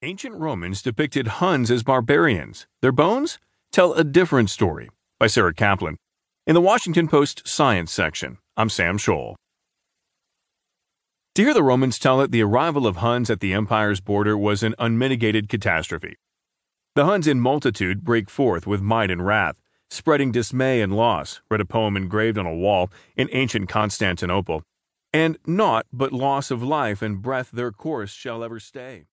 Ancient Romans depicted Huns as barbarians. Their bones tell a different story. By Sarah Kaplan. In the Washington Post Science section, I'm Sam Scholl. To hear the Romans tell it, the arrival of Huns at the empire's border was an unmitigated catastrophe. The Huns in multitude break forth with might and wrath, spreading dismay and loss, read a poem engraved on a wall in ancient Constantinople. And naught but loss of life and breath their course shall ever stay.